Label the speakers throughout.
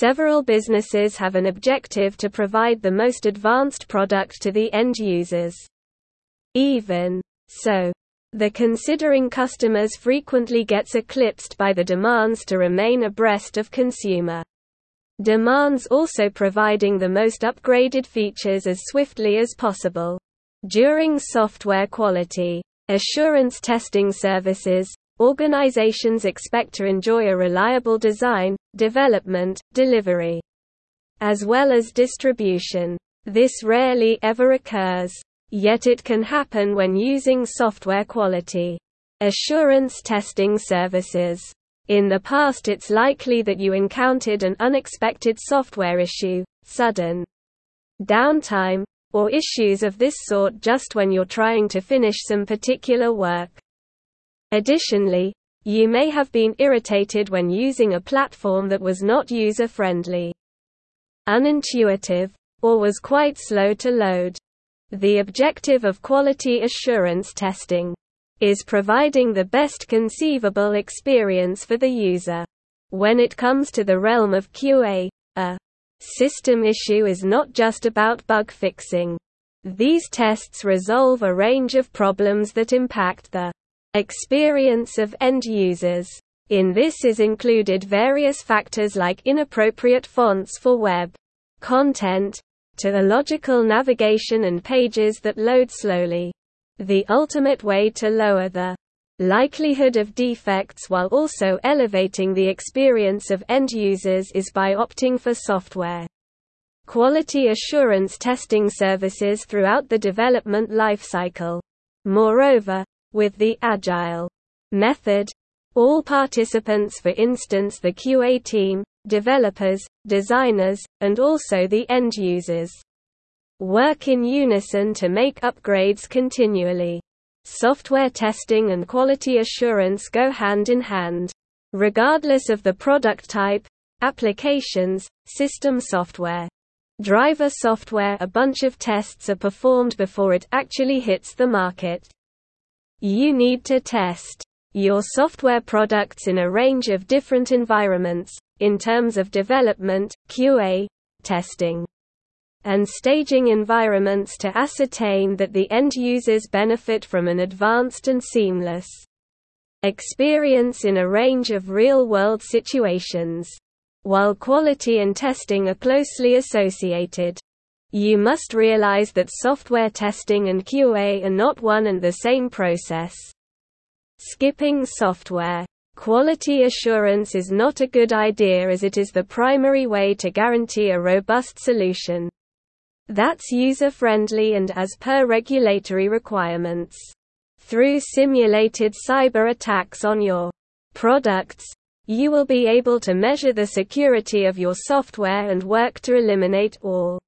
Speaker 1: Several businesses have an objective to provide the most advanced product to the end users. Even so, the considering customers frequently gets eclipsed by the demands to remain abreast of consumer demands also providing the most upgraded features as swiftly as possible. During software quality assurance testing services, organizations expect to enjoy a reliable design, development, delivery, as well as distribution. This rarely ever occurs. Yet it can happen when using software quality assurance testing services. In the past it's likely that you encountered an unexpected software issue, sudden downtime, or issues of this sort just when you're trying to finish some particular work. Additionally, you may have been irritated when using a platform that was not user-friendly, unintuitive, or was quite slow to load. The objective of quality assurance testing is providing the best conceivable experience for the user. When it comes to the realm of QA, a system issue is not just about bug fixing. These tests resolve a range of problems that impact the experience of end users. In this is included various factors like inappropriate fonts for web content, to illogical navigation and pages that load slowly. The ultimate way to lower the likelihood of defects while also elevating the experience of end users is by opting for software quality assurance testing services throughout the development lifecycle. Moreover, with the Agile method, all participants for instance the QA team, developers, designers, and also the end users work in unison to make upgrades continually. Software testing and quality assurance go hand in hand. Regardless of the product type, applications, system software, driver software a bunch of tests are performed before it actually hits the market. You need to test your software products in a range of different environments, in terms of development, QA, testing, and staging environments to ascertain that the end users benefit from an advanced and seamless experience in a range of real-world situations. While quality and testing are closely associated, you must realize that software testing and QA are not one and the same process. Skipping software Quality assurance is not a good idea as it is the primary way to guarantee a robust solution that's user-friendly and as per regulatory requirements. Through simulated cyber attacks on your products, you will be able to measure the security of your software and work to eliminate all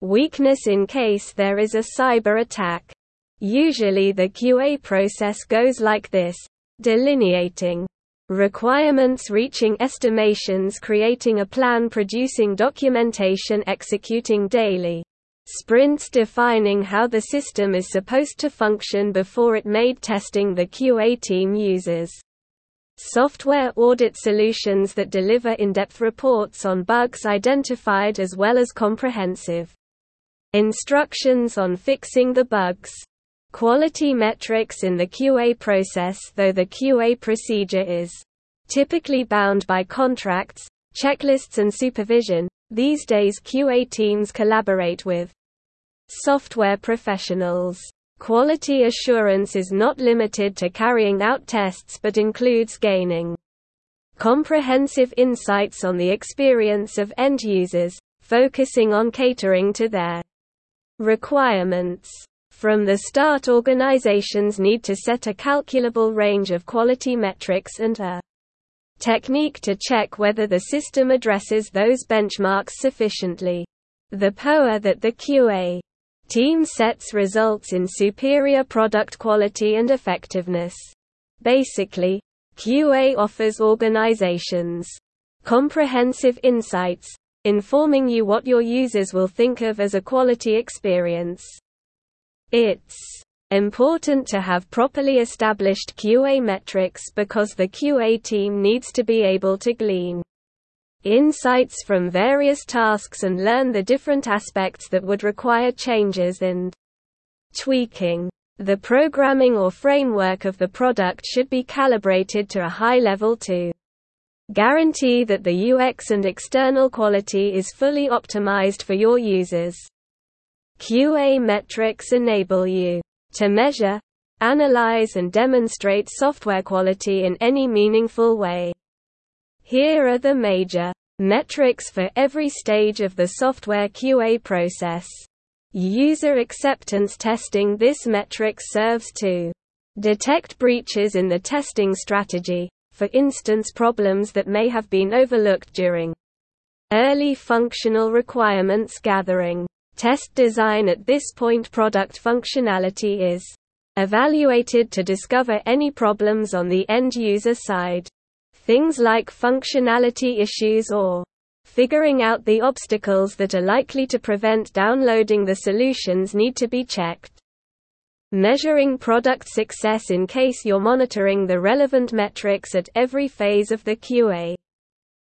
Speaker 1: weakness in case there is a cyber attack. Usually the QA process goes like this, delineating requirements reaching estimations creating a plan producing documentation executing daily sprints defining how the system is supposed to function before it made testing the QA team uses. Software audit solutions that deliver in-depth reports on bugs identified as well as comprehensive instructions on fixing the bugs. Quality metrics in the QA process Though the QA procedure is typically bound by contracts, checklists and supervision, these days QA teams collaborate with software professionals. Quality assurance is not limited to carrying out tests but includes gaining comprehensive insights on the experience of end users, focusing on catering to their requirements. From the start organizations need to set a calculable range of quality metrics and a technique to check whether the system addresses those benchmarks sufficiently. The POA that the QA team sets results in superior product quality and effectiveness. Basically, QA offers organizations comprehensive insights, informing you what your users will think of as a quality experience. It's important to have properly established QA metrics because the QA team needs to be able to glean insights from various tasks and learn the different aspects that would require changes and tweaking. The programming or framework of the product should be calibrated to a high level to guarantee that the UX and external quality is fully optimized for your users. QA metrics enable you to measure, analyze and demonstrate software quality in any meaningful way. Here are the major metrics for every stage of the software QA process. User acceptance testing This metric serves to detect breaches in the testing strategy, for instance problems that may have been overlooked during early functional requirements gathering. Test design At this point product functionality is evaluated to discover any problems on the end user side. Things like functionality issues or Figuring out the obstacles that are likely to prevent downloading the solutions need to be checked. Measuring product success in case you're monitoring the relevant metrics at every phase of the QA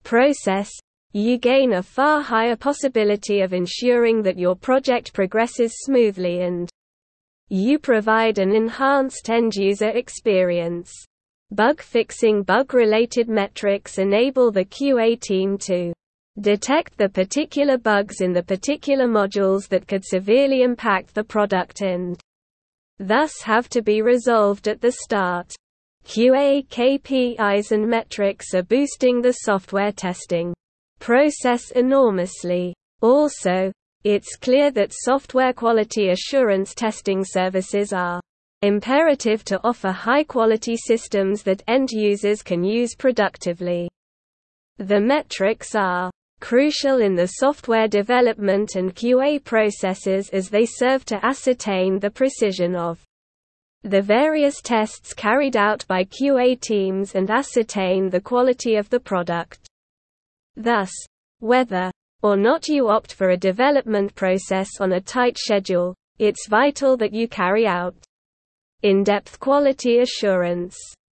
Speaker 1: process, you gain a far higher possibility of ensuring that your project progresses smoothly and you provide an enhanced end-user experience. Bug fixing Bug-related metrics enable the QA team to detect the particular bugs in the particular modules that could severely impact the product and thus have to be resolved at the start. QA KPIs and metrics are boosting the software testing process enormously. Also, it's clear that software quality assurance testing services are imperative to offer high-quality systems that end users can use productively. The metrics are crucial in the software development and QA processes as they serve to ascertain the precision of the various tests carried out by QA teams and ascertain the quality of the product. Thus, whether or not you opt for a development process on a tight schedule, it's vital that you carry out in-depth quality assurance.